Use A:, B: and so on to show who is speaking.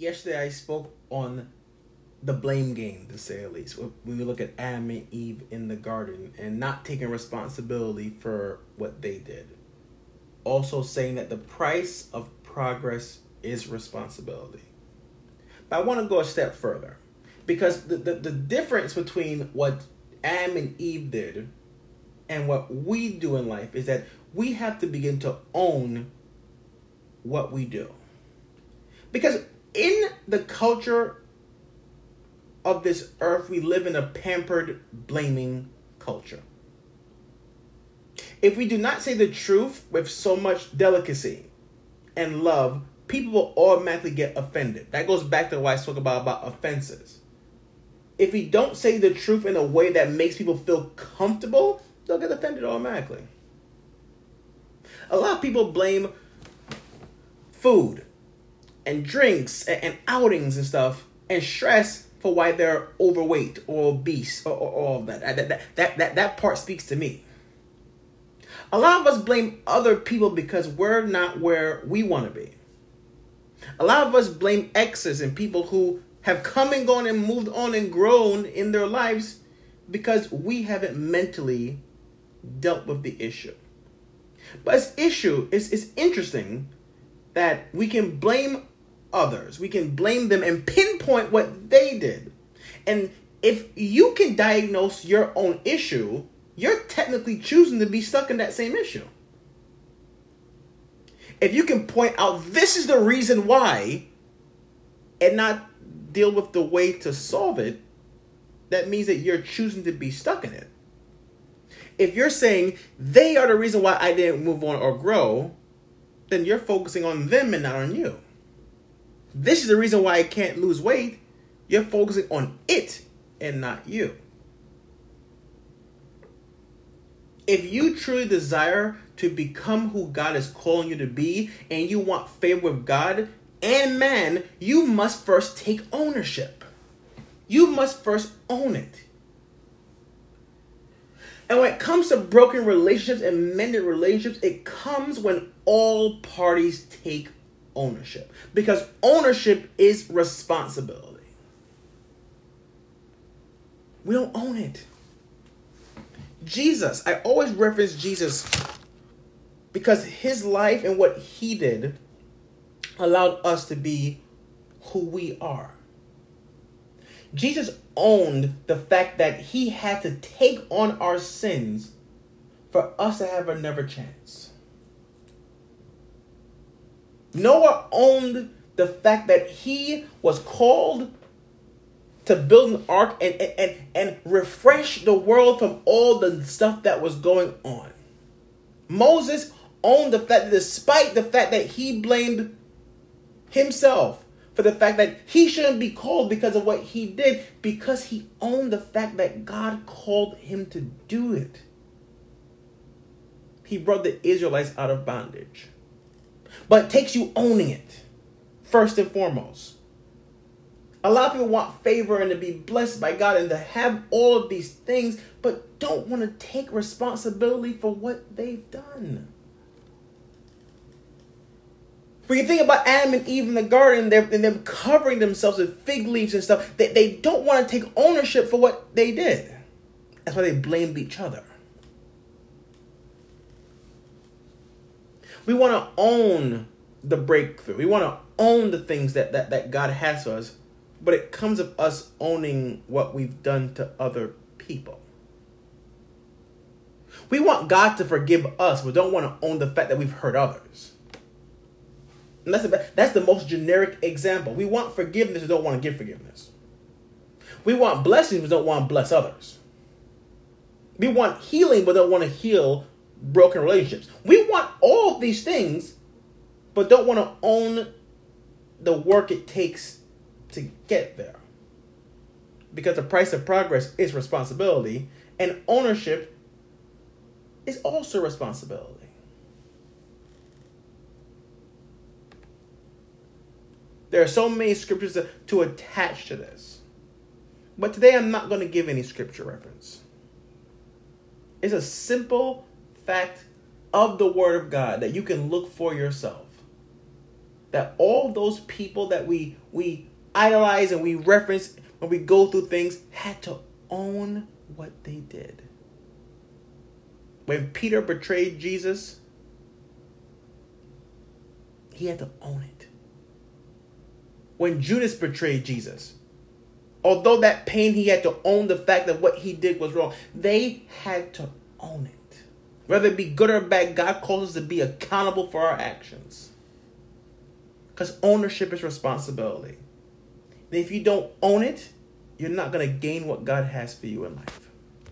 A: yesterday I spoke on the blame game, to say at least. When we look at Adam and Eve in the garden and not taking responsibility for what they did. Also saying that the price of progress is responsibility. But I want to go a step further. Because the, the, the difference between what Adam and Eve did and what we do in life is that we have to begin to own what we do. Because in the culture of this earth, we live in a pampered, blaming culture. If we do not say the truth with so much delicacy and love, people will automatically get offended. That goes back to what I spoke about about offenses. If we don't say the truth in a way that makes people feel comfortable, they'll get offended automatically. A lot of people blame food and drinks and, and outings and stuff and stress for why they're overweight or obese or, or, or all that. That, that. that that that part speaks to me. A lot of us blame other people because we're not where we want to be. A lot of us blame exes and people who have come and gone and moved on and grown in their lives because we haven't mentally dealt with the issue. But issue, it's, it's interesting that we can blame others. We can blame them and pinpoint what they did. And if you can diagnose your own issue, you're technically choosing to be stuck in that same issue. If you can point out this is the reason why and not deal with the way to solve it, that means that you're choosing to be stuck in it. If you're saying they are the reason why I didn't move on or grow, then you're focusing on them and not on you. This is the reason why I can't lose weight. You're focusing on it and not you. If you truly desire to become who God is calling you to be and you want favor with God and man, you must first take ownership. You must first own it. And when it comes to broken relationships and mended relationships, it comes when all parties take ownership. Because ownership is responsibility. We don't own it. Jesus, I always reference Jesus because his life and what he did allowed us to be who we are. Jesus owned the fact that he had to take on our sins for us to have another chance. Noah owned the fact that he was called to build an ark and, and, and refresh the world from all the stuff that was going on. Moses owned the fact that despite the fact that he blamed himself for the fact that he shouldn't be called because of what he did, because he owned the fact that God called him to do it. He brought the Israelites out of bondage. But it takes you owning it, first and foremost. A lot of people want favor and to be blessed by God and to have all of these things, but don't want to take responsibility for what they've done. When you think about Adam and Eve in the garden, they're, and them covering themselves with fig leaves and stuff, they, they don't want to take ownership for what they did. That's why they blamed each other. We want to own the breakthrough. We want to own the things that, that, that God has for us, but it comes of us owning what we've done to other people. We want God to forgive us, but don't want to own the fact that we've hurt others. And that's the, that's the most generic example. We want forgiveness, but don't want to give forgiveness. We want blessings, but don't want to bless others. We want healing, but don't want to heal broken relationships. We want all of these things, but don't want to own the work it takes to get there. Because the price of progress is responsibility, and ownership is also responsibility. There are so many scriptures to, attach to this. But today I'm not going to give any scripture reference. It's a simple fact of the Word of God that you can look for yourself. that all those people that we we idolize and we reference when we go through things had to own what they did. When Peter betrayed Jesus, he had to own it. When Judas betrayed Jesus, although that pain, he had to own the fact that what he did was wrong. They had to own it. Whether it be good or bad, God calls us to be accountable for our actions. Because ownership is responsibility. And if you don't own it, you're not going to gain what God has for you in life.